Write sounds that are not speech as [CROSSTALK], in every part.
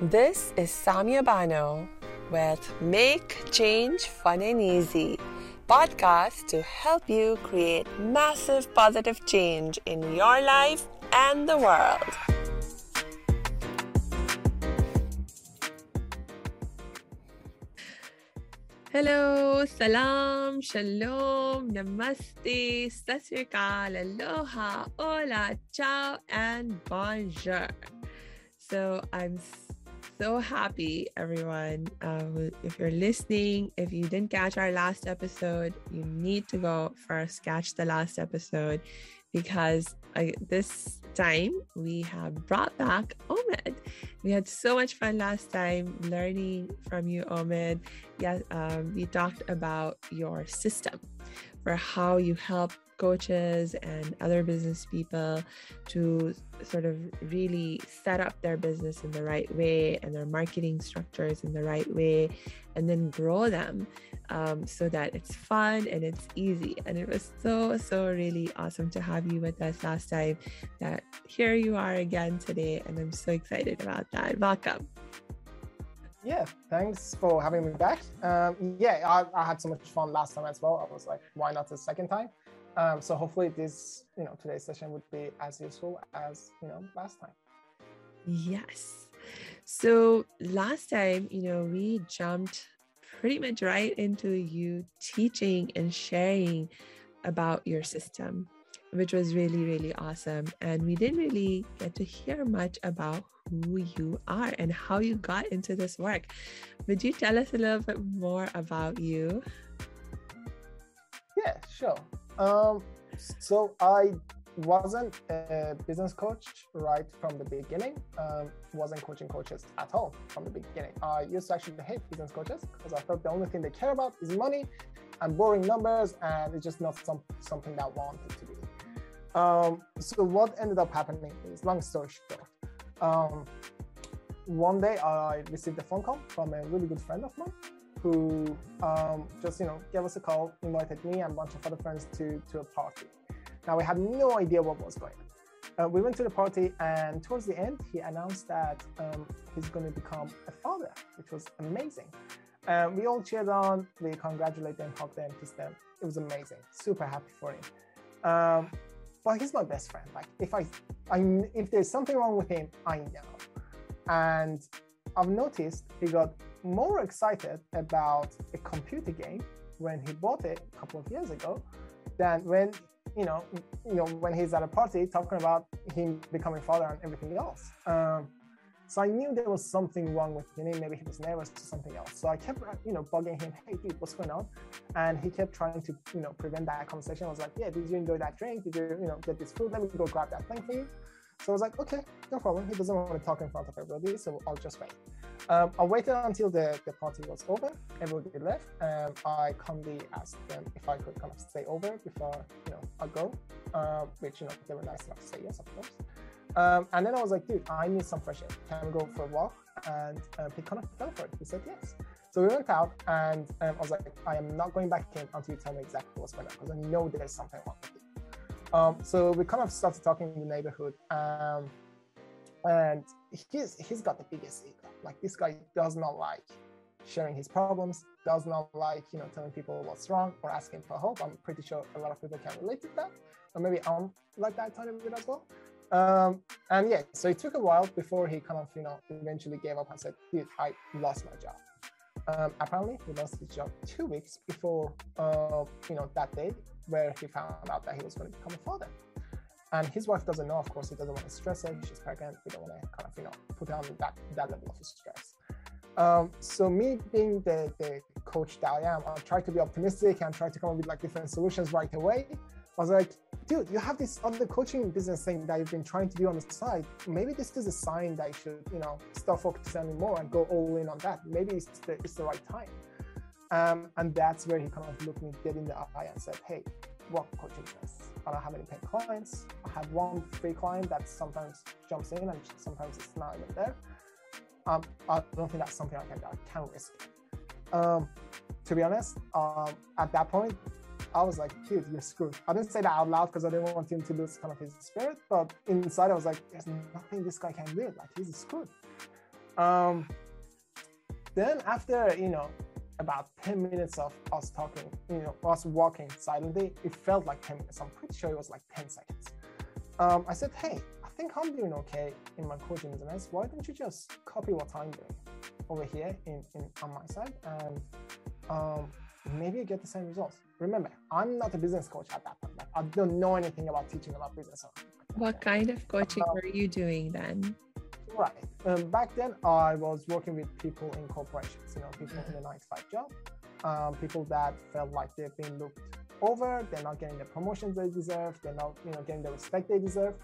This is Samia Bano with Make Change Fun and Easy podcast to help you create massive positive change in your life and the world. Hello, salam, shalom, namaste, satsrikal, aloha, hola, ciao, and bonjour. So I'm so happy, everyone. Uh, if you're listening, if you didn't catch our last episode, you need to go first catch the last episode because I, this time we have brought back Omid. We had so much fun last time learning from you, Omid. Yes, um, we talked about your system for how you help coaches and other business people to sort of really set up their business in the right way and their marketing structures in the right way and then grow them um, so that it's fun and it's easy and it was so so really awesome to have you with us last time that here you are again today and i'm so excited about that welcome yeah, thanks for having me back. Um, yeah, I, I, had so much fun last time as well. I was like, why not the second time? Um, so hopefully this, you know, today's session would be as useful as, you know, last time. Yes. So last time, you know, we jumped pretty much right into you teaching and sharing about your system, which was really, really awesome. And we didn't really get to hear much about who you are and how you got into this work. Would you tell us a little bit more about you? Yeah, sure. Um, so I wasn't a business coach right from the beginning. Um, wasn't coaching coaches at all from the beginning. I used to actually hate business coaches because I thought the only thing they care about is money and boring numbers, and it's just not some, something that I wanted to do. Um, so what ended up happening is, long story short, um, one day I received a phone call from a really good friend of mine who um, just you know gave us a call, invited me and a bunch of other friends to to a party. Now we had no idea what was going on. Uh, we went to the party, and towards the end, he announced that um, he's going to become a father, which was amazing. Um, we all cheered on, we congratulated them, hugged them, kissed them. It was amazing. Super happy for him. Um, but he's my best friend. Like if I, I, if there's something wrong with him, I know. And I've noticed he got more excited about a computer game when he bought it a couple of years ago than when you know you know when he's at a party talking about him becoming father and everything else. Um, so I knew there was something wrong with him. Maybe he was nervous or something else. So I kept, you know, bugging him. Hey, dude, what's going on? And he kept trying to, you know, prevent that conversation. I was like, Yeah, did you enjoy that drink? Did you, you know, get this food? Let me go grab that thing for you. So I was like, Okay, no problem. He doesn't want to talk in front of everybody, so I'll just wait. Um, I waited until the, the party was over, everybody left, and I calmly asked them if I could kind of stay over before you know I go, uh, which you know they were nice enough to say yes, of course. Um, and then I was like, dude, I need some fresh air. Can we go for a walk? And um, he kind of fell for it. He said yes. So we went out, and um, I was like, I am not going back in until you tell me exactly what's going on, because I know there's something wrong with you. Um, so we kind of started talking in the neighborhood, um, and he's he's got the biggest. Like this guy does not like sharing his problems, does not like you know telling people what's wrong or asking for help. I'm pretty sure a lot of people can relate to that, or maybe I'm like that tiny bit as well. Um, and yeah, so it took a while before he kind of you know eventually gave up and said, "Dude, I lost my job." Um, apparently, he lost his job two weeks before uh, you know that day where he found out that he was going to become a father. And his wife doesn't know, of course, he doesn't want to stress her. She's pregnant. We don't want to kind of, you know, put on that, that level of stress. Um, so me being the, the coach that I am, I try to be optimistic and try to come up with like different solutions right away. I was like, dude, you have this other coaching business thing that you've been trying to do on the side. Maybe this is a sign that you should, you know, start focusing more and go all in on that. Maybe it's the, it's the right time. Um, and that's where he kind of looked me dead in the eye and said, hey, what coaching business? I don't have any paid clients. I have one free client that sometimes jumps in and sometimes it's not even there. Um, I don't think that's something I can, I can risk. Um, to be honest, um, at that point, I was like, dude, you're screwed. I didn't say that out loud because I didn't want him to lose kind of his spirit, but inside I was like, there's nothing this guy can do. Like he's screwed. Um, then after you know about 10 minutes of us talking, you know, us walking silently, it felt like 10 minutes. I'm pretty sure it was like 10 seconds. Um, I said, hey, I think I'm doing okay in my coaching business. Why don't you just copy what I'm doing over here in, in on my side and um, maybe you get the same results. Remember, I'm not a business coach at that point. Like, I don't know anything about teaching about business. What kind of coaching um, were you doing then? Right. Um, back then, I was working with people in corporations, you know, people in a nine to five job, um, people that felt like they've been looked over, they're not getting the promotions they deserve, they're not, you know, getting the respect they deserve.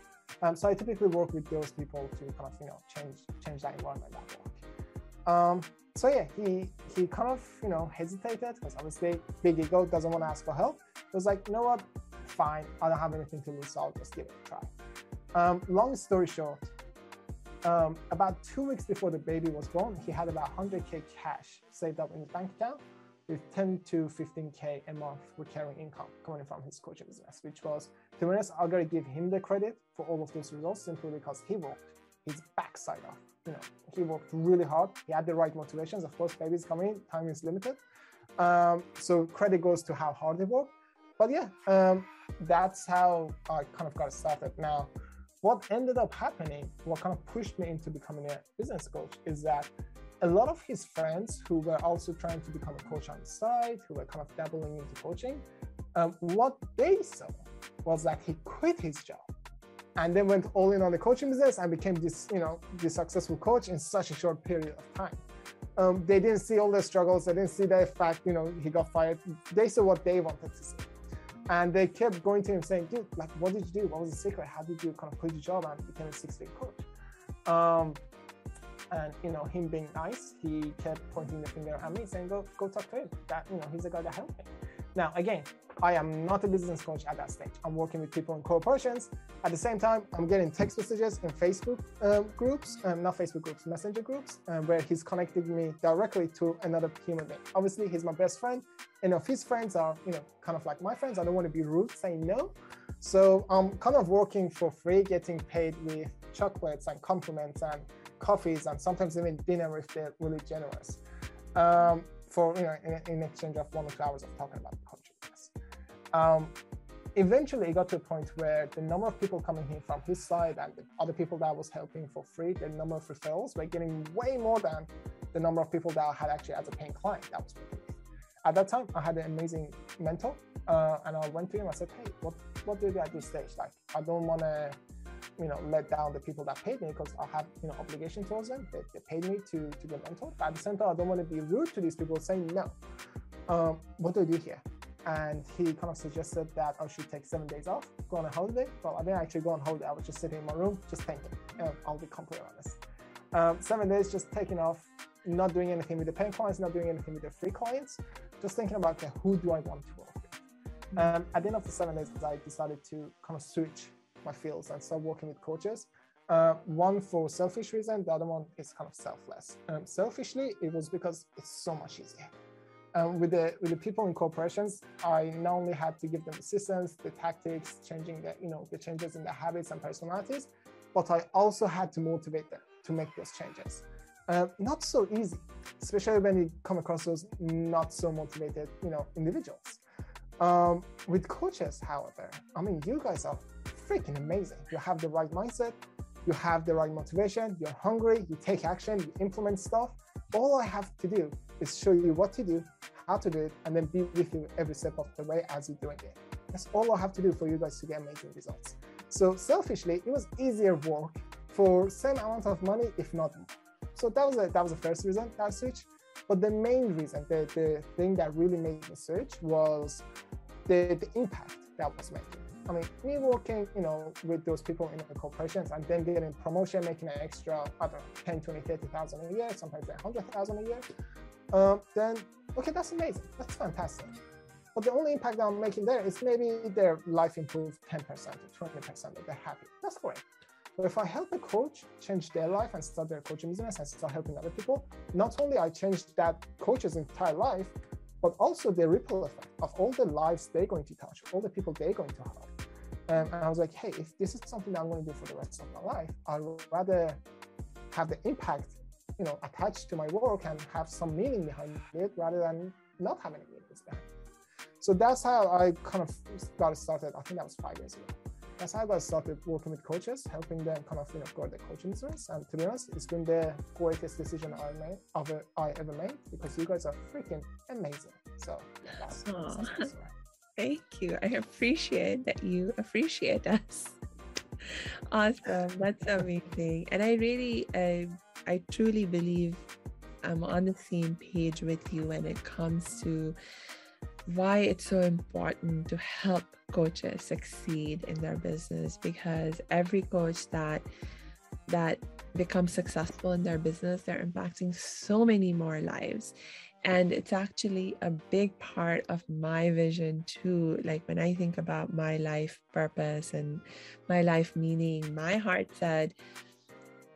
Um, so I typically work with those people to kind of, you know, change change that environment that work. Um, so yeah, he he kind of, you know, hesitated because obviously big ego doesn't want to ask for help. It was like, you know what, fine, I don't have anything to lose, so I'll just give it a try. Um, long story short, um, about two weeks before the baby was born, he had about 100k cash saved up in his bank account with 10 to 15k a month recurring income coming from his coaching business, which was, to be honest, I gotta give him the credit for all of those results simply because he worked his backside off. You know, he worked really hard. He had the right motivations. Of course, babies coming, time is limited. Um, so credit goes to how hard he worked. But yeah, um, that's how I kind of got started. Now, what ended up happening, what kind of pushed me into becoming a business coach is that a lot of his friends who were also trying to become a coach on the side, who were kind of dabbling into coaching, um, what they saw was that he quit his job and then went all in on the coaching business and became this, you know, this successful coach in such a short period of time. Um, they didn't see all the struggles. They didn't see the fact, you know, he got fired. They saw what they wanted to see. And they kept going to him saying, dude, like, what did you do? What was the secret? How did you kind of quit your job and become a six-figure coach? Um, and you know, him being nice, he kept pointing the finger at me, saying, "Go, go talk to him. That you know, he's the guy that helped me." Now, again, I am not a business coach at that stage. I'm working with people in corporations. At the same time, I'm getting text messages in Facebook um, groups, um, not Facebook groups, Messenger groups, um, where he's connecting me directly to another human being. Obviously, he's my best friend, and if his friends are, you know, kind of like my friends, I don't want to be rude, saying no. So I'm kind of working for free, getting paid with chocolates and compliments and coffees, and sometimes even dinner if they're really generous. Um, for you know in, in, exchange of one or two hours of talking about. Um, eventually, it got to a point where the number of people coming in from his side and the other people that I was helping for free, the number of referrals were getting way more than the number of people that I had actually as a paying client that was working with. At that time, I had an amazing mentor, uh, and I went to him. I said, "Hey, what what do you do at this stage? Like, I don't want to." you know let down the people that paid me because I have you know obligation towards them. They, they paid me to to get mentored. But at the same time, I don't want to be rude to these people saying no. Um, what do I do here? And he kind of suggested that I should take seven days off, go on a holiday. Well, I didn't actually go on holiday. I was just sitting in my room, just thinking. Um, I'll be completely honest. Um, seven days just taking off, not doing anything with the paying clients, not doing anything with the free clients, just thinking about okay, who do I want to work with. Um, at the end of the seven days, I decided to kind of switch my fields and start working with coaches. Uh, one for selfish reason, the other one is kind of selfless. Um, selfishly, it was because it's so much easier. Um, with the with the people in corporations, I not only had to give them assistance, the tactics, changing the you know the changes in the habits and personalities, but I also had to motivate them to make those changes. Uh, not so easy, especially when you come across those not so motivated you know individuals. Um, with coaches, however, I mean, you guys are freaking amazing. You have the right mindset, you have the right motivation, you're hungry, you take action, you implement stuff. All I have to do is show you what to do, how to do it, and then be with you every step of the way as you're doing it. That's all I have to do for you guys to get amazing results. So selfishly, it was easier work for same amount of money, if not more. So that was a, that was the first reason that I switched. But the main reason, the, the thing that really made me switch was the, the impact that was making. I mean, me working, you know, with those people in the corporations and then getting promotion, making an extra, I don't know, 10, 20, 30,000 a year, sometimes 100,000 a year, um, then, okay, that's amazing. That's fantastic. But the only impact I'm making there is maybe their life improved 10% or 20%, that they're happy. That's great. But if I help a coach change their life and start their coaching business and start helping other people, not only I changed that coach's entire life, but also the ripple effect of all the lives they're going to touch, all the people they're going to help. And I was like, hey, if this is something that I'm going to do for the rest of my life, I'd rather have the impact you know attached to my work and have some meaning behind it rather than not having any meaning behind it. So that's how I kind of got started. I think that was five years ago. That's how I got started working with coaches, helping them kind of you know grow their coaching business. And to be honest, it's been the greatest decision I made ever I ever made because you guys are freaking amazing. So that's, that's [LAUGHS] Thank you. I appreciate that you appreciate us. Awesome. That's amazing. And I really, I, I truly believe I'm on the same page with you when it comes to why it's so important to help coaches succeed in their business because every coach that that becomes successful in their business they're impacting so many more lives and it's actually a big part of my vision too like when i think about my life purpose and my life meaning my heart said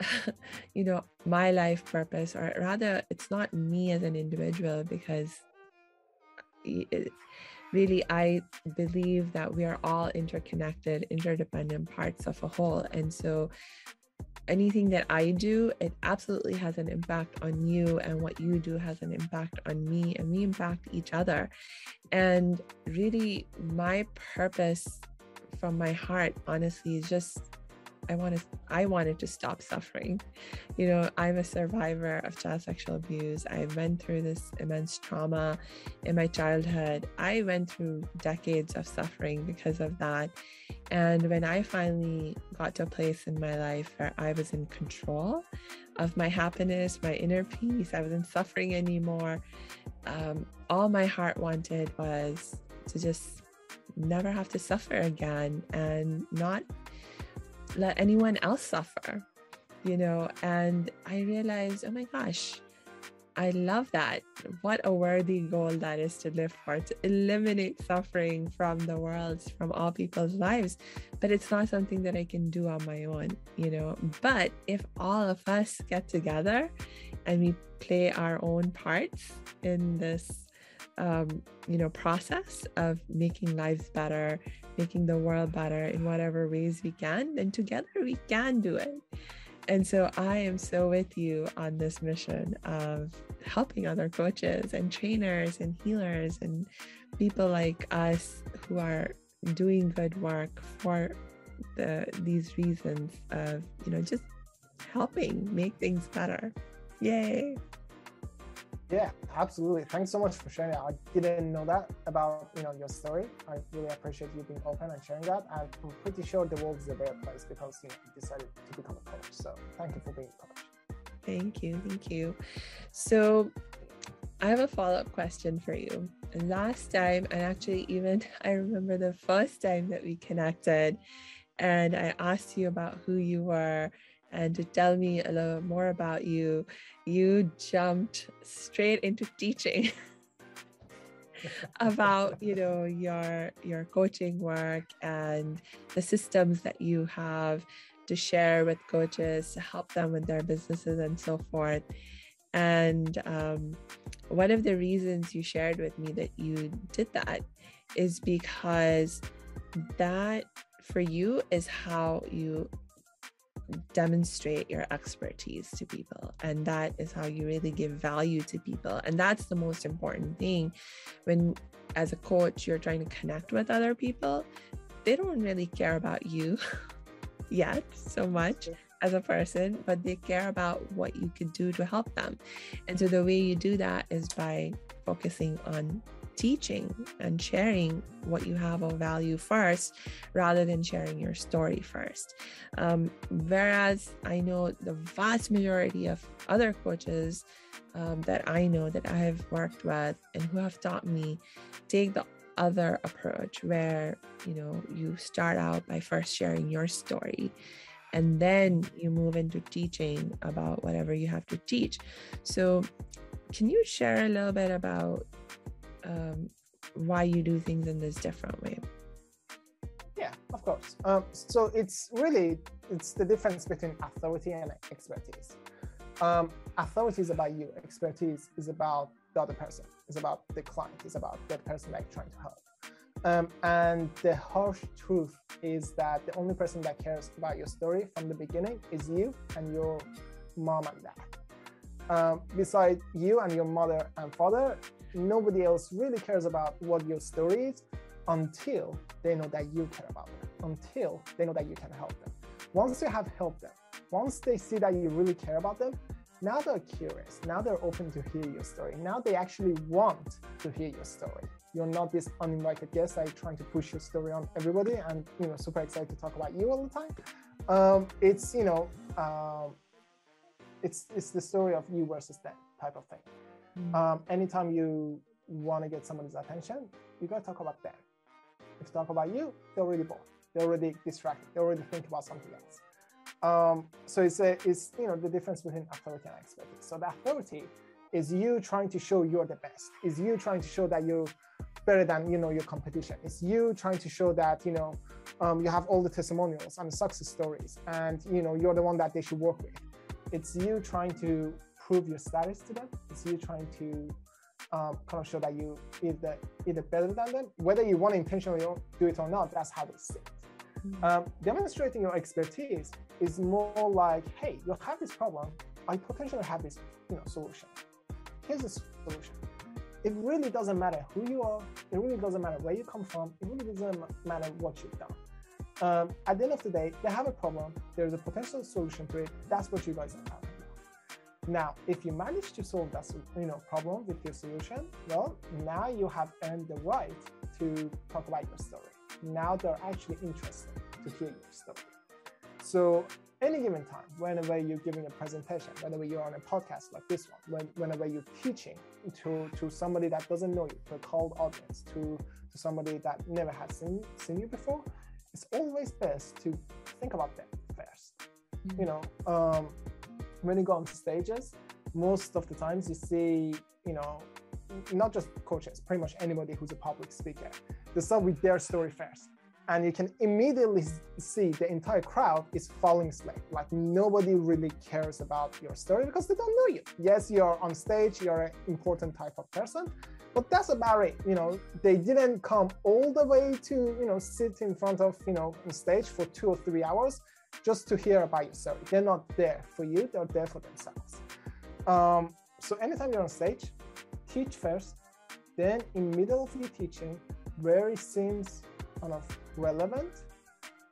[LAUGHS] you know my life purpose or rather it's not me as an individual because really i believe that we are all interconnected interdependent parts of a whole. And so anything that i do it absolutely has an impact on you and what you do has an impact on me and we impact each other and really my purpose from my heart honestly is just I wanted I wanted to stop suffering. You know, I'm a survivor of child sexual abuse. I went through this immense trauma in my childhood. I went through decades of suffering because of that. And when I finally got to a place in my life where I was in control of my happiness, my inner peace, I wasn't suffering anymore. Um, all my heart wanted was to just never have to suffer again and not let anyone else suffer, you know. And I realized, oh my gosh, I love that. What a worthy goal that is to live for, to eliminate suffering from the world, from all people's lives. But it's not something that I can do on my own, you know. But if all of us get together and we play our own parts in this um, you know process of making lives better making the world better in whatever ways we can then together we can do it and so i am so with you on this mission of helping other coaches and trainers and healers and people like us who are doing good work for the these reasons of you know just helping make things better. Yay yeah, absolutely. Thanks so much for sharing that. I didn't know that about you know your story. I really appreciate you being open and sharing that. I'm pretty sure the world is a better place because you know you decided to become a coach. So thank you for being a coach. Thank you, thank you. So I have a follow-up question for you. Last time, and actually even [LAUGHS] I remember the first time that we connected, and I asked you about who you were and to tell me a little more about you, you jumped straight into teaching [LAUGHS] about you know your your coaching work and the systems that you have to share with coaches to help them with their businesses and so forth. And um, one of the reasons you shared with me that you did that is because that for you is how you demonstrate your expertise to people. And that is how you really give value to people. And that's the most important thing when, as a coach, you're trying to connect with other people. They don't really care about you [LAUGHS] yet so much as a person, but they care about what you could do to help them. And so the way you do that is by focusing on teaching and sharing what you have of value first rather than sharing your story first. Um, whereas I know the vast majority of other coaches um, that I know that I have worked with and who have taught me take the other approach where you know you start out by first sharing your story and then you move into teaching about whatever you have to teach so can you share a little bit about um, why you do things in this different way. Yeah of course. Um, so it's really it's the difference between authority and expertise. Um, authority is about you expertise is about the other person it's about the client it's about the person that you're trying to help. Um, and the harsh truth is that the only person that cares about your story from the beginning is you and your mom and dad. Um, besides you and your mother and father, nobody else really cares about what your story is until they know that you care about them, until they know that you can help them. Once you have helped them, once they see that you really care about them, now they're curious. Now they're open to hear your story. Now they actually want to hear your story. You're not this uninvited guest that trying to push your story on everybody and you know super excited to talk about you all the time. Um, it's you know um, it's it's the story of you versus them type of thing. Mm. Um, anytime you want to get somebody's attention, you gotta talk about them. If you talk about you, they're already bored. They're already distracted. They already think about something else. Um, so it's a, it's you know the difference between authority and expertise. So the authority is you trying to show you're the best. Is you trying to show that you're better than you know your competition. It's you trying to show that you know um, you have all the testimonials and success stories, and you know you're the one that they should work with. It's you trying to prove your status to them. It's you trying to um, kind of show that you either either better than them. Whether you want to intentionally do it or not, that's how they see it. Mm-hmm. Um, demonstrating your expertise is more like, hey, you have this problem. I potentially have this, you know, solution. Here's the solution. It really doesn't matter who you are. It really doesn't matter where you come from. It really doesn't matter what you've done. Um, at the end of the day, they have a problem. There's a potential solution to it. That's what you guys are having. Now, if you manage to solve that you know problem with your solution, well, now you have earned the right to talk about your story. Now they're actually interested to hear your story. So any given time, whenever you're giving a presentation, whenever you're on a podcast like this one, when, whenever you're teaching to, to somebody that doesn't know you, to a cold audience, to, to somebody that never has seen, seen you before, it's always best to think about them 1st mm-hmm. You know, um, when you go on stages, most of the times you see, you know, not just coaches, pretty much anybody who's a public speaker, they start with their story first and you can immediately see the entire crowd is falling asleep. Like nobody really cares about your story because they don't know you. Yes, you're on stage, you're an important type of person, but that's about it. You know, they didn't come all the way to you know sit in front of you know on stage for two or three hours just to hear about yourself. They're not there for you; they're there for themselves. Um, so anytime you're on stage, teach first. Then in middle of your teaching, where it seems kind of relevant,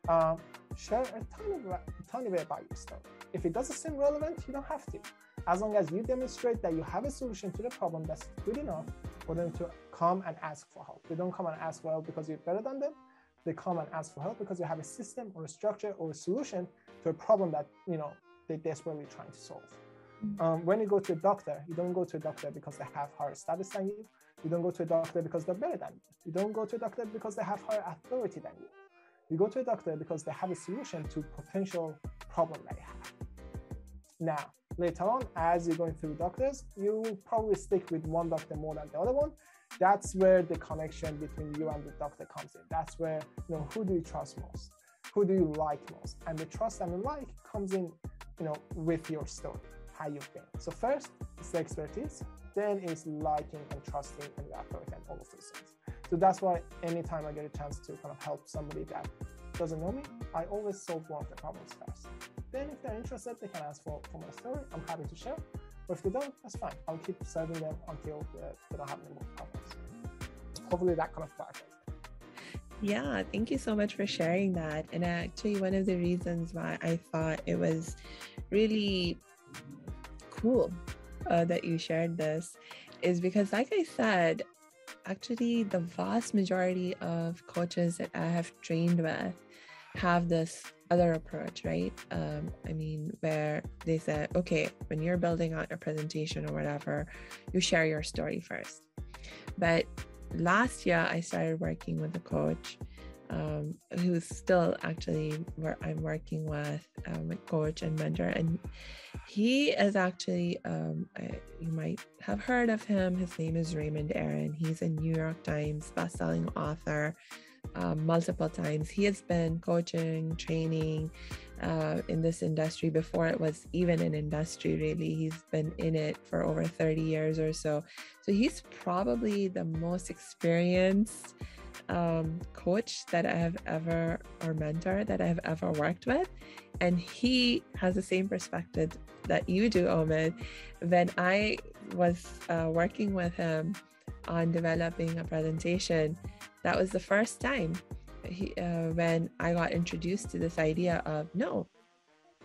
um, share a tiny, tiny bit about your story. If it doesn't seem relevant, you don't have to. As long as you demonstrate that you have a solution to the problem that's good enough for them to come and ask for help. They don't come and ask for help because you're better than them. They come and ask for help because you have a system or a structure or a solution to a problem that you know they're desperately trying to solve. Mm-hmm. Um, when you go to a doctor, you don't go to a doctor because they have higher status than you. You don't go to a doctor because they're better than you. You don't go to a doctor because they have higher authority than you. You go to a doctor because they have a solution to potential problem they have. Now, later on, as you're going through doctors, you will probably stick with one doctor more than the other one. That's where the connection between you and the doctor comes in. That's where, you know, who do you trust most? Who do you like most? And the trust and the like comes in, you know, with your story, how you've been. So first, it's the expertise then is liking and trusting and the authority and all of those things. So that's why anytime I get a chance to kind of help somebody that doesn't know me, I always solve one of the problems first. Then if they're interested, they can ask for, for my story. I'm happy to share. But if they don't, that's fine. I'll keep serving them until they don't have any more problems. Hopefully that kind of clarifies. Yeah, thank you so much for sharing that. And actually, one of the reasons why I thought it was really cool uh, that you shared this is because, like I said, actually, the vast majority of coaches that I have trained with have this other approach, right? Um, I mean, where they said, okay, when you're building out your presentation or whatever, you share your story first. But last year, I started working with a coach um, who's still actually where I'm working with um, a coach and mentor, and he is actually um, I, you might have heard of him. His name is Raymond Aaron. He's a New York Times bestselling author. Um, multiple times. He has been coaching, training uh, in this industry before it was even an industry, really. He's been in it for over 30 years or so. So he's probably the most experienced um, coach that I have ever, or mentor that I have ever worked with. And he has the same perspective that you do, Omid. When I was uh, working with him on developing a presentation, that was the first time he, uh, when I got introduced to this idea of no,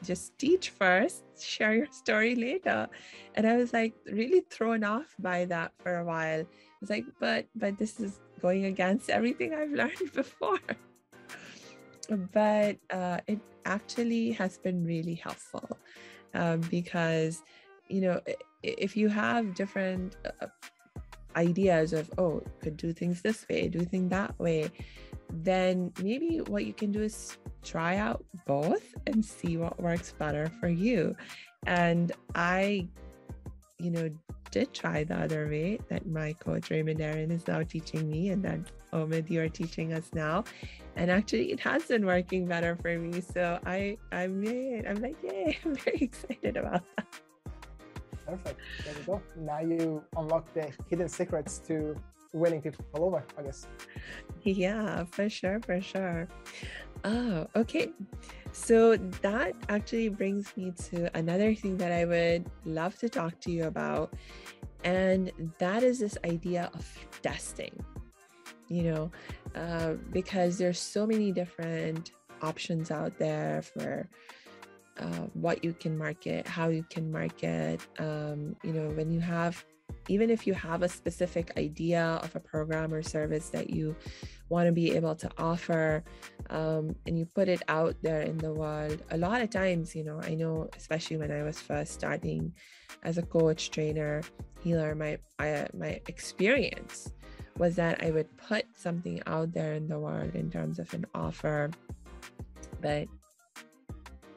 just teach first, [LAUGHS] share your story later. And I was like really thrown off by that for a while. I was like, but but this is going against everything I've [LAUGHS] learned before. but uh, it actually has been really helpful um, because you know if you have different uh, ideas of oh could do things this way do things that way then maybe what you can do is try out both and see what works better for you. And I, you know, did try the other way that my coach Raymond Aaron is now teaching me, and that Omid, you are teaching us now. And actually, it has been working better for me. So I, I'm, I'm like, yay! [LAUGHS] I'm very excited about that. Perfect. There we go. Now you unlock the hidden secrets to winning people over, I guess. Yeah, for sure, for sure. Oh, okay. So that actually brings me to another thing that I would love to talk to you about. And that is this idea of testing, you know, uh, because there's so many different options out there for uh, what you can market, how you can market. Um, you know, when you have even if you have a specific idea of a program or service that you want to be able to offer um, and you put it out there in the world a lot of times you know i know especially when i was first starting as a coach trainer healer my I, my experience was that i would put something out there in the world in terms of an offer but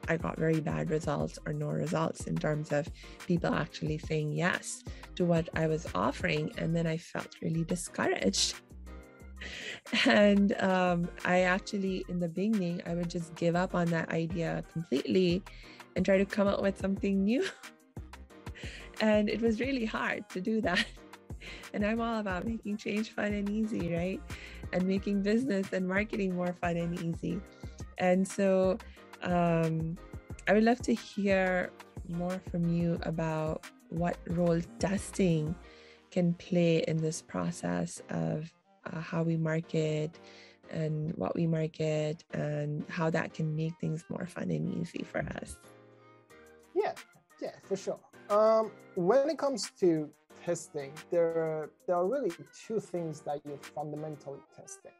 I got very bad results or no results in terms of people actually saying yes to what I was offering. And then I felt really discouraged. [LAUGHS] and um, I actually, in the beginning, I would just give up on that idea completely and try to come up with something new. [LAUGHS] and it was really hard to do that. [LAUGHS] And I'm all about making change fun and easy, right? And making business and marketing more fun and easy. And so um, I would love to hear more from you about what role testing can play in this process of uh, how we market and what we market and how that can make things more fun and easy for us. Yeah, yeah, for sure. Um, when it comes to testing, there are, there are really two things that you're fundamentally testing.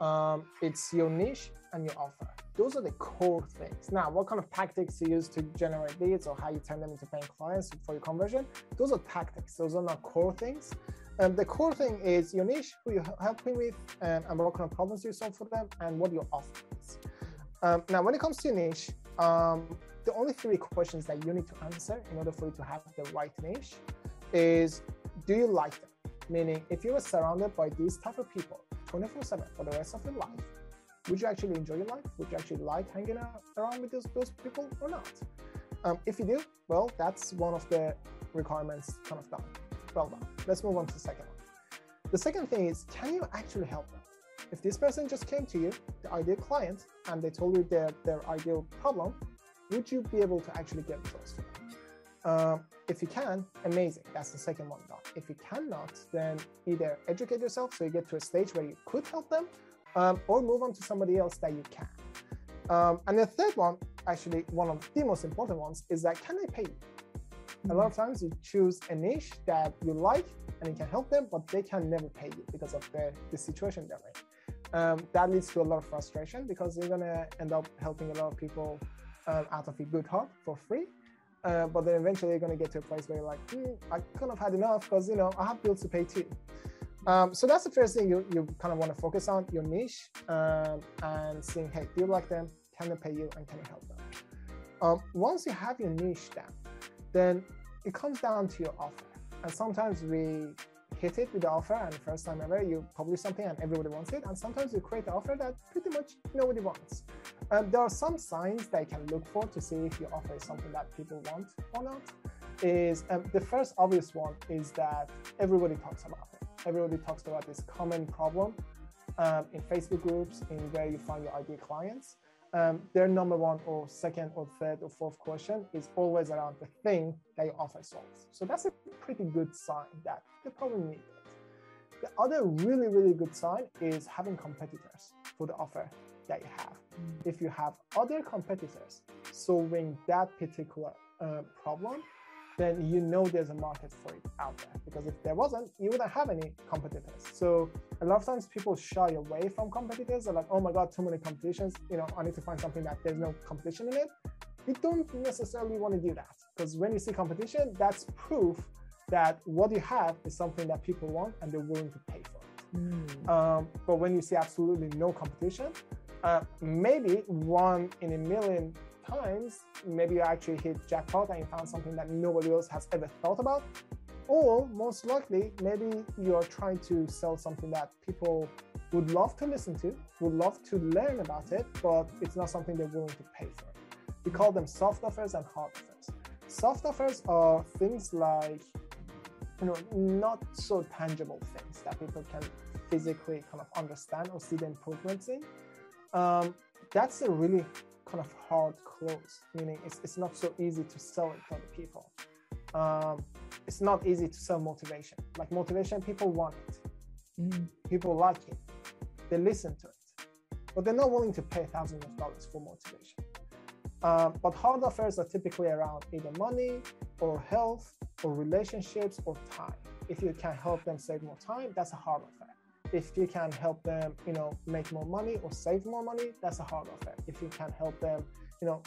Um, it's your niche and your offer. Those are the core things. Now, what kind of tactics you use to generate leads or how you turn them into paying clients for your conversion, those are tactics. Those are not core things. And the core thing is your niche, who you're helping with, and, and what kind of problems you solve for them, and what your offer is. Um, now, when it comes to niche, um, the only three questions that you need to answer in order for you to have the right niche is do you like them? Meaning, if you were surrounded by these type of people 24 7 for the rest of your life, would you actually enjoy your life? Would you actually like hanging out around with those, those people or not? Um, if you do, well, that's one of the requirements kind of done. Well done. Let's move on to the second one. The second thing is, can you actually help them? If this person just came to you, the ideal client, and they told you their, their ideal problem, would you be able to actually get results for them? Um, if you can, amazing. That's the second one done. If you cannot, then either educate yourself so you get to a stage where you could help them, um, or move on to somebody else that you can. Um, and the third one, actually one of the most important ones, is that can they pay you? A lot of times you choose a niche that you like and you can help them, but they can never pay you because of the, the situation they're in. Um, that leads to a lot of frustration because you're going to end up helping a lot of people um, out of your good heart for free. Uh, but then eventually you're going to get to a place where you're like, mm, I kind of had enough because, you know, I have bills to pay too. Um, so that's the first thing you, you kind of want to focus on your niche um, and seeing, hey, do you like them? Can they pay you and can you help them? Um, once you have your niche down, then it comes down to your offer. And sometimes we hit it with the offer and first time ever you publish something and everybody wants it. And sometimes you create the offer that pretty much nobody wants. Um, there are some signs that you can look for to see if your offer is something that people want or not. Is um, the first obvious one is that everybody talks about it everybody talks about this common problem um, in Facebook groups, in where you find your ideal clients, um, their number one or second or third or fourth question is always around the thing that your offer solves. So that's a pretty good sign that they probably need it. The other really, really good sign is having competitors for the offer that you have. If you have other competitors solving that particular uh, problem, then you know there's a market for it out there. Because if there wasn't, you wouldn't have any competitors. So a lot of times people shy away from competitors. They're like, oh my God, too many competitions. You know, I need to find something that there's no competition in it. You don't necessarily want to do that because when you see competition, that's proof that what you have is something that people want and they're willing to pay for it. Mm. Um, but when you see absolutely no competition, uh, maybe one in a million times, maybe you actually hit jackpot and you found something that nobody else has ever thought about. Or most likely, maybe you're trying to sell something that people would love to listen to, would love to learn about it, but it's not something they're willing to pay for. We call them soft offers and hard offers. Soft offers are things like, you know, not so tangible things that people can physically kind of understand or see the improvements in. Um, that's a really kind of hard close, meaning it's, it's not so easy to sell it to other people. Um, it's not easy to sell motivation. Like motivation, people want it. Mm. People like it. They listen to it, but they're not willing to pay thousands of dollars for motivation. Um, but hard offers are typically around either money or health or relationships or time. If you can help them save more time, that's a hard offer if you can help them, you know, make more money or save more money, that's a hard offer. If you can help them, you know,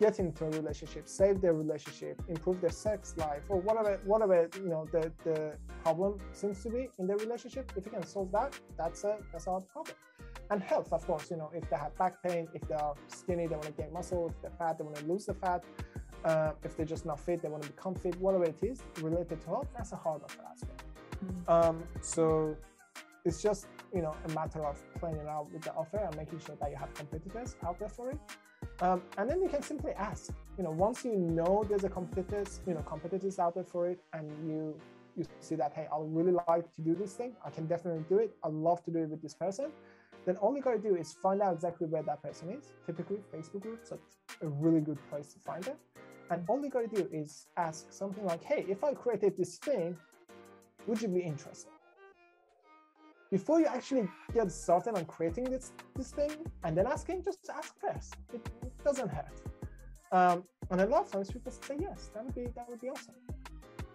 get into a relationship, save their relationship, improve their sex life, or whatever, whatever you know the the problem seems to be in their relationship. If you can solve that, that's a that's a hard problem. And health, of course, you know, if they have back pain, if they are skinny, they want to gain muscle. If they're fat, they want to lose the fat. Uh, if they're just not fit, they want to become fit. Whatever it is related to health, that's a hard offer as well. Mm-hmm. Um, so it's just you know a matter of playing around with the offer and making sure that you have competitors out there for it. Um, and then you can simply ask. You know, once you know there's a competitors, you know, competitors out there for it, and you you see that hey, I would really like to do this thing. I can definitely do it. I'd love to do it with this person. Then all you gotta do is find out exactly where that person is. Typically, Facebook groups are a really good place to find it. And all you gotta do is ask something like, hey, if I created this thing, would you be interested? Before you actually get started on creating this this thing and then asking, just ask first. It, it doesn't hurt. Um, and a lot of times people say yes, that would be that would be awesome.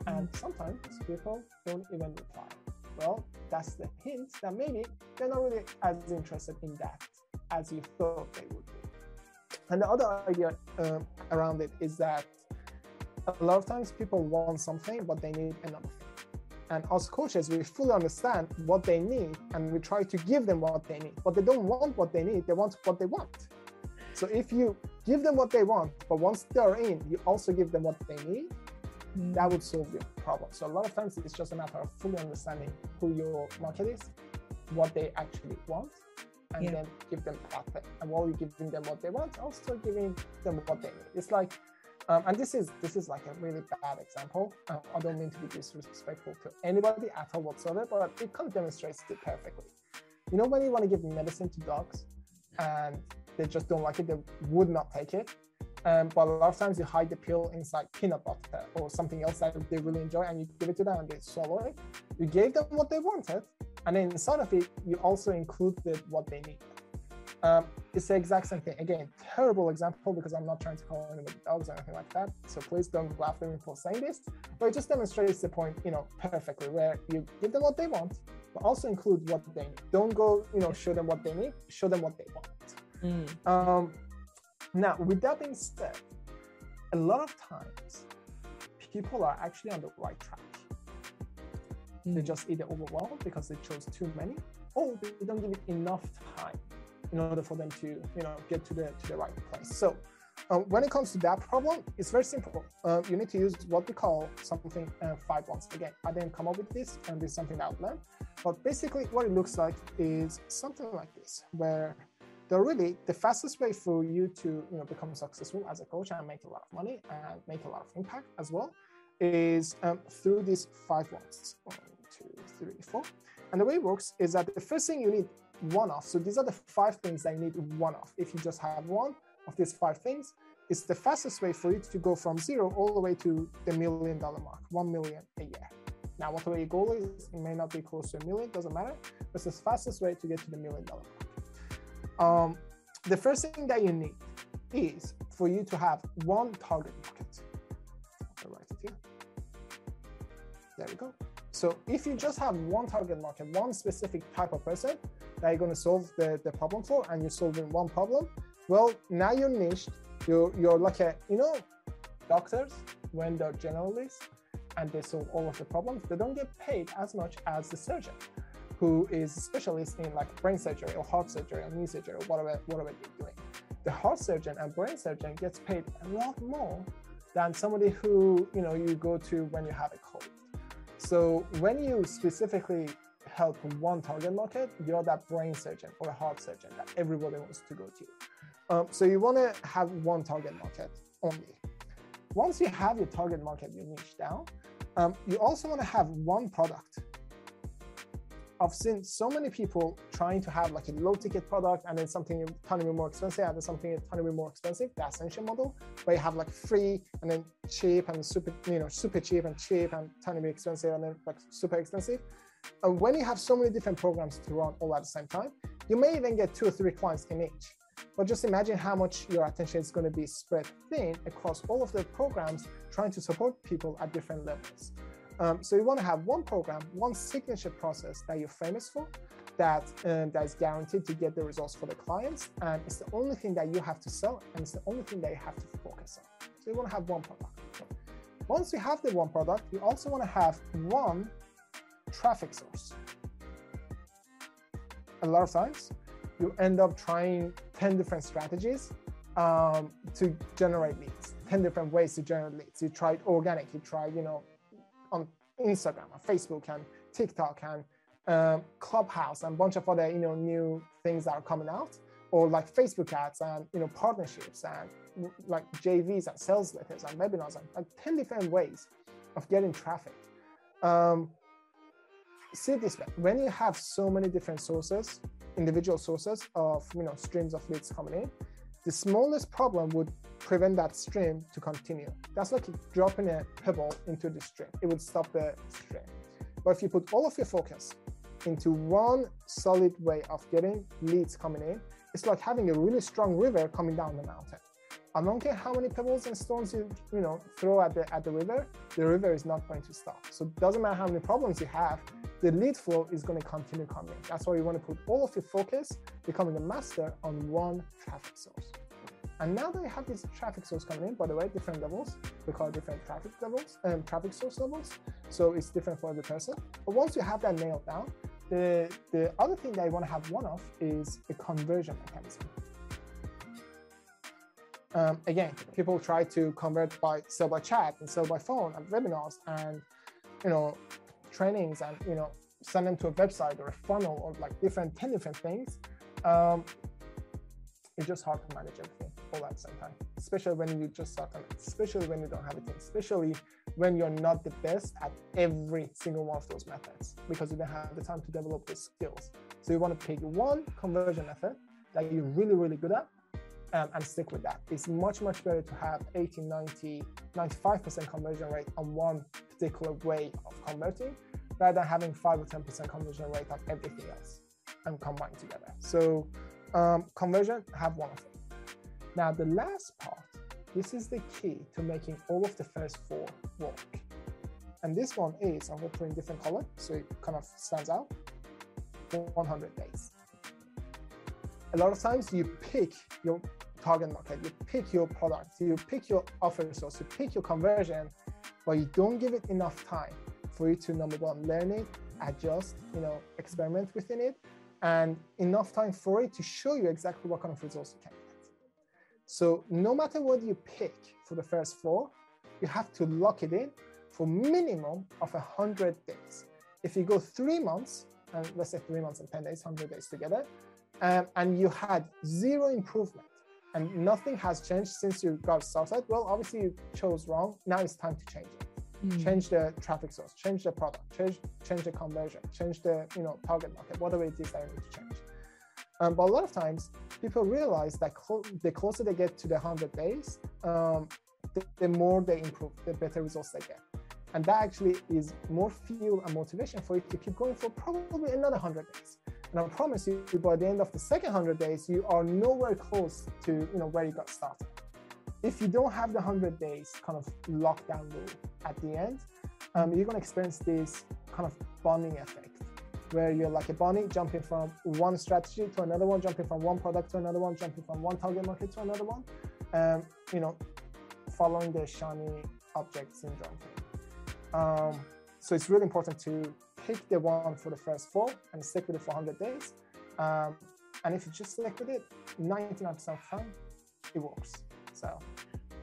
And mm. sometimes people don't even reply. Well, that's the hint that maybe they're not really as interested in that as you thought they would be. And the other idea um, around it is that a lot of times people want something, but they need another thing. And as coaches, we fully understand what they need and we try to give them what they need. But they don't want what they need, they want what they want. So if you give them what they want, but once they're in, you also give them what they need, mm. that would solve your problem. So a lot of times it's just a matter of fully understanding who your market is, what they actually want, and yeah. then give them that thing. And while you're giving them what they want, also giving them what they need. It's like um, and this is this is like a really bad example. Uh, I don't mean to be disrespectful to anybody at all whatsoever, but it kind of demonstrates it perfectly. You know, when you want to give medicine to dogs and they just don't like it, they would not take it. Um, but a lot of times you hide the pill inside peanut butter or something else that they really enjoy and you give it to them and they swallow it. You gave them what they wanted, and then inside of it, you also included what they need. Um, it's the exact same thing. Again, terrible example because I'm not trying to call anybody dogs or anything like that. So please don't laugh at me for saying this. But it just demonstrates the point, you know, perfectly where you give them what they want, but also include what they need. Don't go, you know, show them what they need, show them what they want. Mm. Um, now, with that being said, a lot of times people are actually on the right track. Mm. They're just either overwhelmed because they chose too many, or they don't give it enough time in order for them to you know get to the to the right place. So um, when it comes to that problem, it's very simple. Uh, you need to use what we call something uh, five ones. Again, I didn't come up with this, and this is something I've learned. But basically, what it looks like is something like this, where the really the fastest way for you to you know become successful as a coach and make a lot of money and make a lot of impact as well is um, through these five ones. One, two, three, four. And the way it works is that the first thing you need one of. So these are the five things that you need one of. If you just have one of these five things, it's the fastest way for you to go from zero all the way to the million dollar mark, one million a year. Now, whatever your goal is, it may not be close to a million, doesn't matter. But it's the fastest way to get to the million dollar mark. Um, the first thing that you need is for you to have one target market. I'll write it here. There we go. So if you just have one target market, one specific type of person that you're going to solve the, the problem for, and you're solving one problem, well, now you're niched. You're, you're like a, you know, doctors, when they're generalists and they solve all of the problems, they don't get paid as much as the surgeon who is a specialist in like brain surgery or heart surgery or knee surgery or whatever, whatever they're doing. The heart surgeon and brain surgeon gets paid a lot more than somebody who, you know, you go to when you have a cold. So when you specifically help one target market, you're that brain surgeon or a heart surgeon that everybody wants to go to. Um, so you want to have one target market only. Once you have your target market, your niche down, um, you also want to have one product. I've seen so many people trying to have like a low ticket product and then something a tiny bit more expensive and then something a tiny bit more expensive, the ascension model, where you have like free and then cheap and super, you know, super cheap and cheap and tiny bit expensive and then like super expensive. And when you have so many different programs to run all at the same time, you may even get two or three clients in each. But just imagine how much your attention is going to be spread thin across all of the programs trying to support people at different levels. Um, so you want to have one program, one signature process that you're famous for, that um, that is guaranteed to get the results for the clients, and it's the only thing that you have to sell, and it's the only thing that you have to focus on. So you want to have one product. Once you have the one product, you also want to have one traffic source. A lot of times, you end up trying 10 different strategies um, to generate leads, 10 different ways to generate leads. You tried organic, you tried, you know, Instagram and Facebook and TikTok and um, Clubhouse and a bunch of other, you know, new things that are coming out or like Facebook ads and, you know, partnerships and like JVs and sales letters and webinars and like 10 different ways of getting traffic. Um, see this way, when you have so many different sources, individual sources of you know streams of leads coming in, the smallest problem would prevent that stream to continue. That's like dropping a pebble into the stream. It would stop the stream. But if you put all of your focus into one solid way of getting leads coming in, it's like having a really strong river coming down the mountain. I don't care how many pebbles and stones you you know throw at the at the river, the river is not going to stop. So it doesn't matter how many problems you have, the lead flow is going to continue coming. That's why you want to put all of your focus, becoming a master on one traffic source. And now that you have this traffic source coming in, by the way, different levels, we call different traffic levels, um, traffic source levels. So it's different for every person. But once you have that nailed down, the, the other thing that you want to have one of is a conversion mechanism. Um, again, people try to convert by sell by chat and sell by phone and webinars and you know trainings and you know send them to a website or a funnel or like different 10 different things um, it's just hard to manage everything all at the same time especially when you just start on it especially when you don't have a team especially when you're not the best at every single one of those methods because you don't have the time to develop the skills. So you want to pick one conversion method that you're really really good at um, and stick with that. It's much, much better to have 80, 90, 95% conversion rate on one particular way of converting rather than having 5 or 10% conversion rate on everything else and combine together. So um, conversion, have one of them. Now the last part, this is the key to making all of the first four work. And this one is, I'm going to put in different color so it kind of stands out, 100 days a lot of times you pick your target market, you pick your product, you pick your offer source, you pick your conversion, but you don't give it enough time for you to number one, learn it, adjust, you know, experiment within it, and enough time for it to show you exactly what kind of results you can get. So no matter what you pick for the first four, you have to lock it in for minimum of 100 days. If you go three months, and let's say three months and 10 days, 100 days together, um, and you had zero improvement and nothing has changed since you got started, well, obviously you chose wrong. Now it's time to change it. mm. change the traffic source, change the product, change change the conversion, change the you know target market, whatever it is that you need to change. Um, but a lot of times, people realize that clo- the closer they get to the 100 days, um, the, the, more they improve, the better results they get. And that actually is more fuel and motivation for you to keep going for probably another 100 days. And I promise you, by the end of the second 100 days, you are nowhere close to you know where you got started. If you don't have the 100 days kind of lockdown rule at the end, um, you're going to experience this kind of bonding effect where you're like a bunny jumping from one strategy to another one, jumping from one product to another one, jumping from one target market to another one, um, you know, following the shiny object syndrome thing. Um, so it's really important to pick the one for the first four and stick with it for 100 days. Um, and if you just stick with it, 99% of the time, it works. So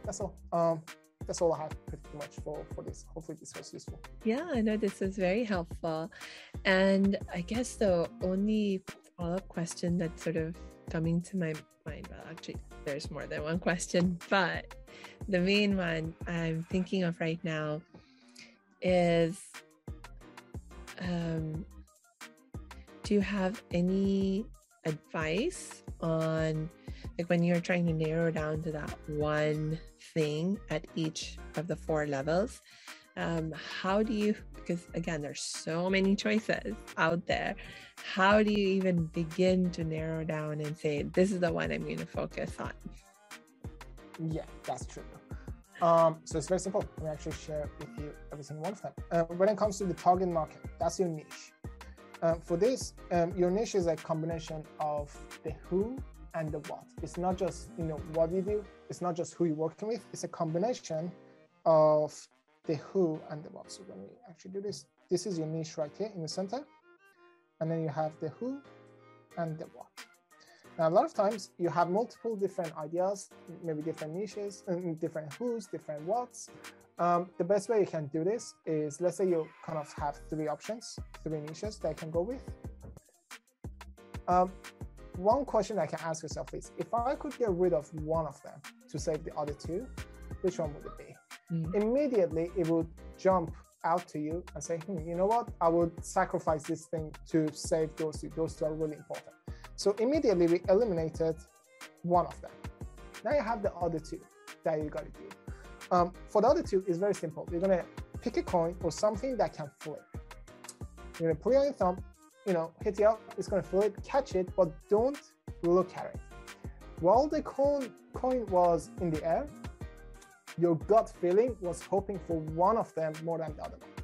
that's all. Um, that's all I have pretty much for for this. Hopefully, this was useful. Yeah, I know this is very helpful, and I guess the only follow up question that's sort of coming to my mind. Well, actually, there's more than one question, but the main one I'm thinking of right now is um, do you have any advice on like when you're trying to narrow down to that one thing at each of the four levels um, how do you because again there's so many choices out there. How do you even begin to narrow down and say this is the one i'm going to focus on yeah that's true um, so it's very simple. Let me actually share with you every single one of them. Uh, when it comes to the target market, that's your niche. Um, for this, um, your niche is a combination of the who and the what. It's not just you know what you do. It's not just who you're working with. It's a combination of the who and the what. So when we actually do this, this is your niche right here in the center, and then you have the who and the what. Now, a lot of times you have multiple different ideas, maybe different niches, different who's, different what's. Um, the best way you can do this is let's say you kind of have three options, three niches that you can go with. Um, one question I can ask yourself is if I could get rid of one of them to save the other two, which one would it be? Mm. Immediately, it would jump out to you and say, hmm, you know what? I would sacrifice this thing to save those two. Those two are really important. So immediately we eliminated one of them. Now you have the other two that you got to do. Um, for the other two, it's very simple. You're gonna pick a coin or something that can flip. You're gonna put it on your thumb, you know, hit it up, it's gonna flip, catch it, but don't look at it. While the coin, coin was in the air, your gut feeling was hoping for one of them more than the other one.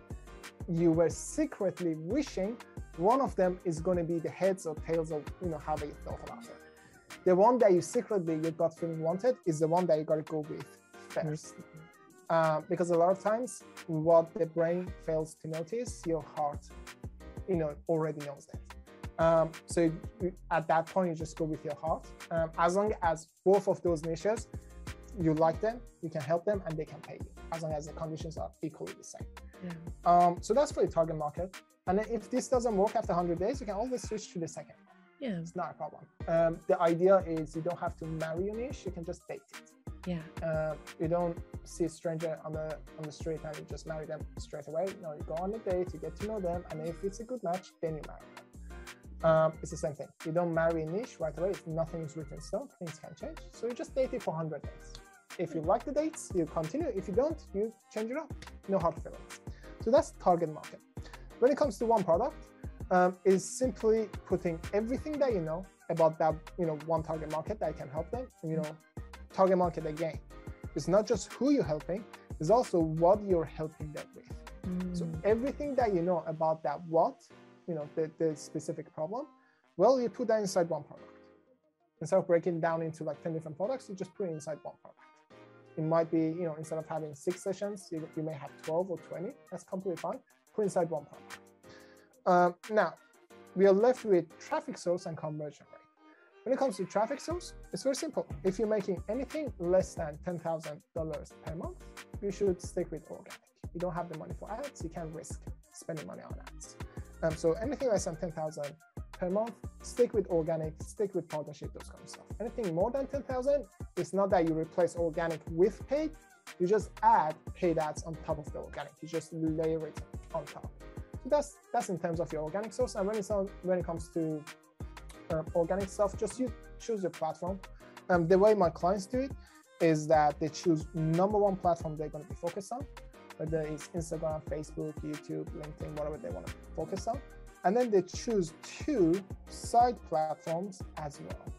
You were secretly wishing one of them is going to be the heads or tails of you know how they thought about it. The one that you secretly your gut feeling wanted is the one that you got to go with first. Uh, because a lot of times, what the brain fails to notice, your heart, you know, already knows that. Um, so you, at that point, you just go with your heart. Um, as long as both of those niches, you like them, you can help them, and they can pay you. As long as the conditions are equally the same. Yeah. Um, so that's for the target market. And then if this doesn't work after 100 days, you can always switch to the second. Yeah. It's not a problem. Um, the idea is you don't have to marry a niche, you can just date it. Yeah. Uh, you don't see a stranger on the on the street and you just marry them straight away. No, you go on a date, you get to know them, and if it's a good match, then you marry them. Um, it's the same thing. You don't marry a niche right away. If nothing is written in stone. Things can change. So you just date it for 100 days. If you like the dates, you continue. If you don't, you change it up. No hard feelings. So that's target market. When it comes to one product, um, is simply putting everything that you know about that you know one target market that can help them. You know, target market again. It's not just who you're helping; it's also what you're helping them with. Mm. So everything that you know about that what, you know, the, the specific problem, well, you put that inside one product. Instead of breaking down into like 10 different products, you just put it inside one product. It might be, you know, instead of having six sessions, you, you may have 12 or 20. That's completely fine put inside one product. Um, now, we are left with traffic source and conversion rate. When it comes to traffic source, it's very simple. If you're making anything less than $10,000 per month, you should stick with organic. You don't have the money for ads, you can't risk spending money on ads. Um, so anything less than 10,000 per month, stick with organic, stick with partnership, those kind of stuff. Anything more than 10,000, it's not that you replace organic with paid, You just add paid ads on top of the organic. You just layer it on top. So that's that's in terms of your organic source. And when it's on, when it comes to um, organic stuff, just you choose your platform. Um, the way my clients do it is that they choose number one platform they're going to be focused on, whether it's Instagram, Facebook, YouTube, LinkedIn, whatever they want to focus on. And then they choose two side platforms as well.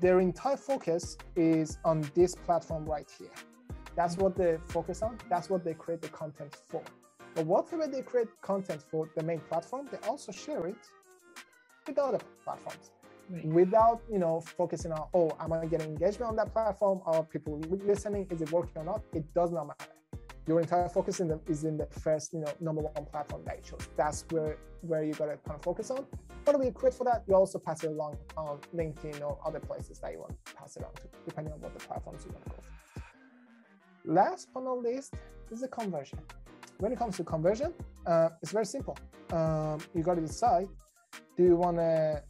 Their entire focus is on this platform right here. That's what they focus on. That's what they create the content for. But whatever they create content for the main platform, they also share it with other platforms. Right. Without you know focusing on oh am I getting engagement on that platform? Are people listening? Is it working or not? It does not matter. Your entire focus in the, is in the first you know number one platform that you chose. That's where where you gotta kind of focus on. What we create for that? You also pass it along on LinkedIn or other places that you want to pass it on to, depending on what the platforms you want to go for. Last but not least is the conversion. When it comes to conversion, uh, it's very simple. Um, you got to decide: do you want to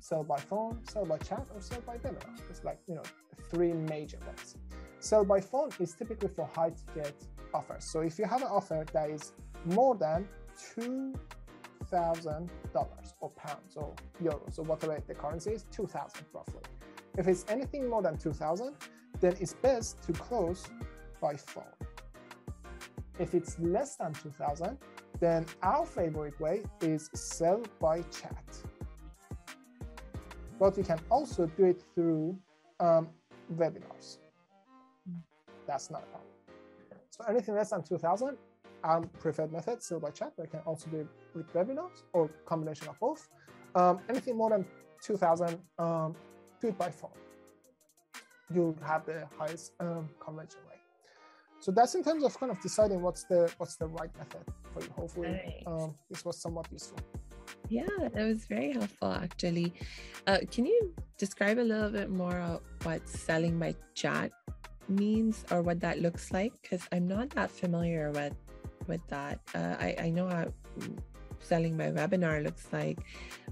sell by phone, sell by chat, or sell by webinar? It's like you know three major ones. Sell by phone is typically for high ticket offers. So if you have an offer that is more than two thousand dollars or pounds or euros or whatever the currency is, two thousand roughly. If it's anything more than two thousand, then it's best to close by phone. If it's less than 2000, then our favorite way is sell by chat. But you can also do it through um, webinars. That's not a problem. So anything less than 2000, our preferred method, sell by chat, but you can also do with webinars or combination of both. Um, anything more than 2000, um, do it by phone. You have the highest um, conversion rate so that's in terms of kind of deciding what's the what's the right method for you hopefully right. um, this was somewhat useful yeah that was very helpful actually. Uh, can you describe a little bit more what selling by chat means or what that looks like? Because i'm not that familiar with with that. Uh, I, I know how selling by webinar looks like.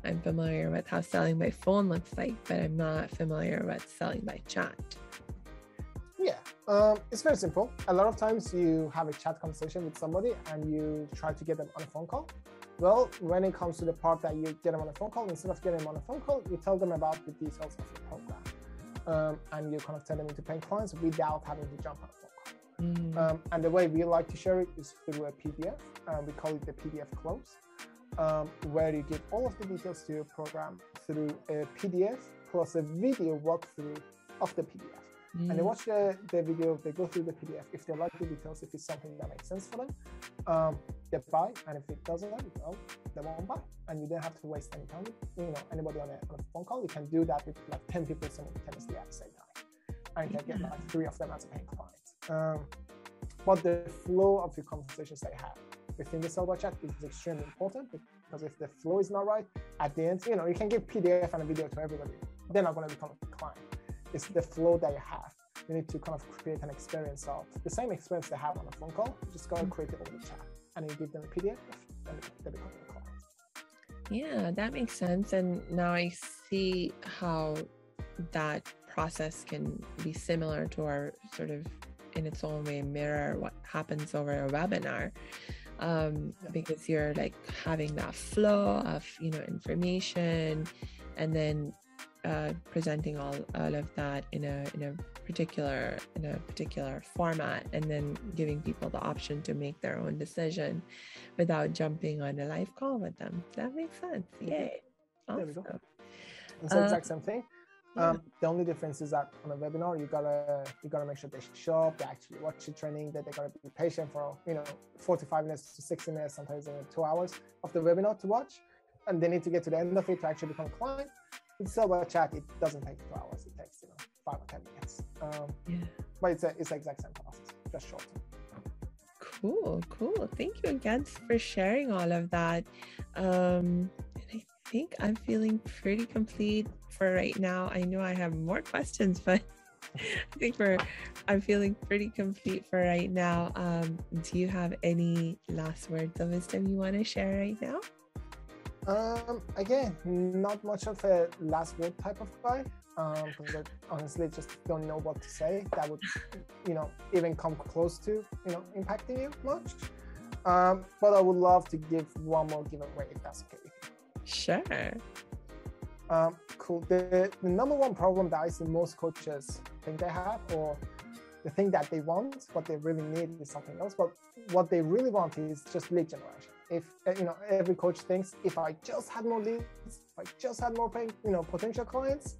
I'm familiar with how selling by phone looks like but i'm not familiar with selling by chat. Yeah, um, it's very simple. A lot of times you have a chat conversation with somebody and you try to get them on a phone call. Well, when it comes to the part that you get them on a phone call, instead of getting them on a phone call, you tell them about the details of your program. Um, and you kind of turn them into paying clients without having to jump on a phone call. Mm. Um, and the way we like to share it is through a PDF. Um, we call it the PDF close, um, where you give all of the details to your program through a PDF plus a video walkthrough of the PDF. Mm. And they watch the, the video, they go through the PDF. If they like the details, if it's something that makes sense for them, um, they buy. And if it doesn't, well, they won't buy. And you don't have to waste any time. You know, anybody on a, on a phone call, you can do that with like 10 people simultaneously at the same time. And you can get like three of them as a paying client. Um, but the flow of the conversations they have within the sell by chat is extremely important because if the flow is not right, at the end, you know, you can give PDF and a video to everybody. They're not going to become a client it's the flow that you have. You need to kind of create an experience of the same experience they have on a phone call. Just gotta create it over the chat, and you give them a PDF, and they become your client. Yeah, that makes sense. And now I see how that process can be similar to our sort of in its own way mirror what happens over a webinar um, yeah. because you're like having that flow of you know information and then uh, presenting all, all of that in a in a particular in a particular format and then giving people the option to make their own decision without jumping on a live call with them. That makes sense. Yay. Awesome. there we go. It's the uh, exact same thing. um, the only difference is that on a webinar you gotta you gotta make sure they show up they actually watch the training that they gotta be patient for you know 45 minutes to 60 minutes sometimes even two hours of the webinar to watch. And they need to get to the end of it to actually become a client. With sell by chat, it doesn't take two hours. It takes you know five or ten minutes. Um, yeah. But it's a it's the exact same process, just shorter. Cool, cool. Thank you again for sharing all of that. Um, and I think I'm feeling pretty complete for right now. I know I have more questions, [LAUGHS] but I think we're I'm feeling pretty complete for right now. Um, do you have any last words of wisdom you want to share right now? Um, again, not much of a last word type of guy. Um, because I honestly just don't know what to say that would, you know, even come close to, you know, impacting you much. Um, but I would love to give one more giveaway if that's okay. Sure. Um, cool. The, the number one problem that I see most coaches think they have, or the thing that they want, what they really need is something else. But what they really want is just lead generation if uh, you know every coach thinks if I just had more leads, if I just had more you know, potential clients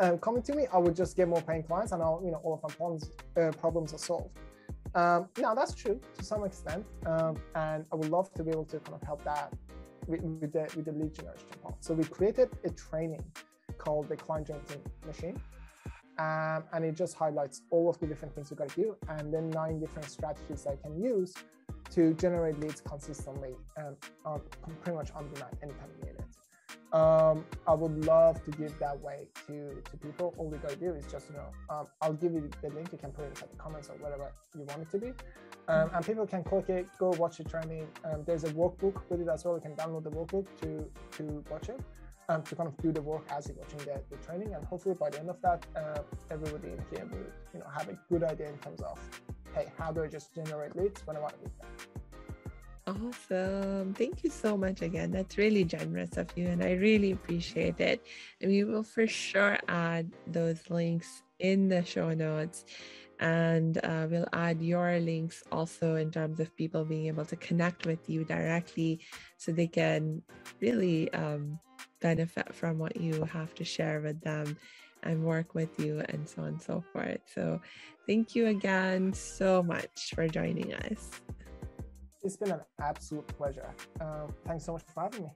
um, coming to me, I would just get more paying clients, and all you know all of my problems uh, problems are solved. Um, now that's true to some extent, um, and I would love to be able to kind of help that with, with the with the lead generation part. So we created a training called the client generating machine. Um, and it just highlights all of the different things you got to do and then nine different strategies I can use to generate leads consistently and uh, pretty much on demand anytime you need it. Um, I would love to give that way to, to people. All you gotta do is just, you know, um, I'll give you the link. You can put it in the comments or whatever you want it to be. Um, and people can click it, go watch the training. Um, there's a workbook with it as well. You can download the workbook to, to watch it. Um, to kind of do the work as you're watching the, the training and hopefully by the end of that uh, everybody in here will you know have a good idea in terms of hey, how do I just generate leads when I want to do that? Awesome. Thank you so much again. That's really generous of you, and I really appreciate it. And we will for sure add those links in the show notes. And uh, we'll add your links also in terms of people being able to connect with you directly so they can really um, benefit from what you have to share with them and work with you and so on and so forth. So thank you again so much for joining us. It's been an absolute pleasure. Uh, thanks so much for having me.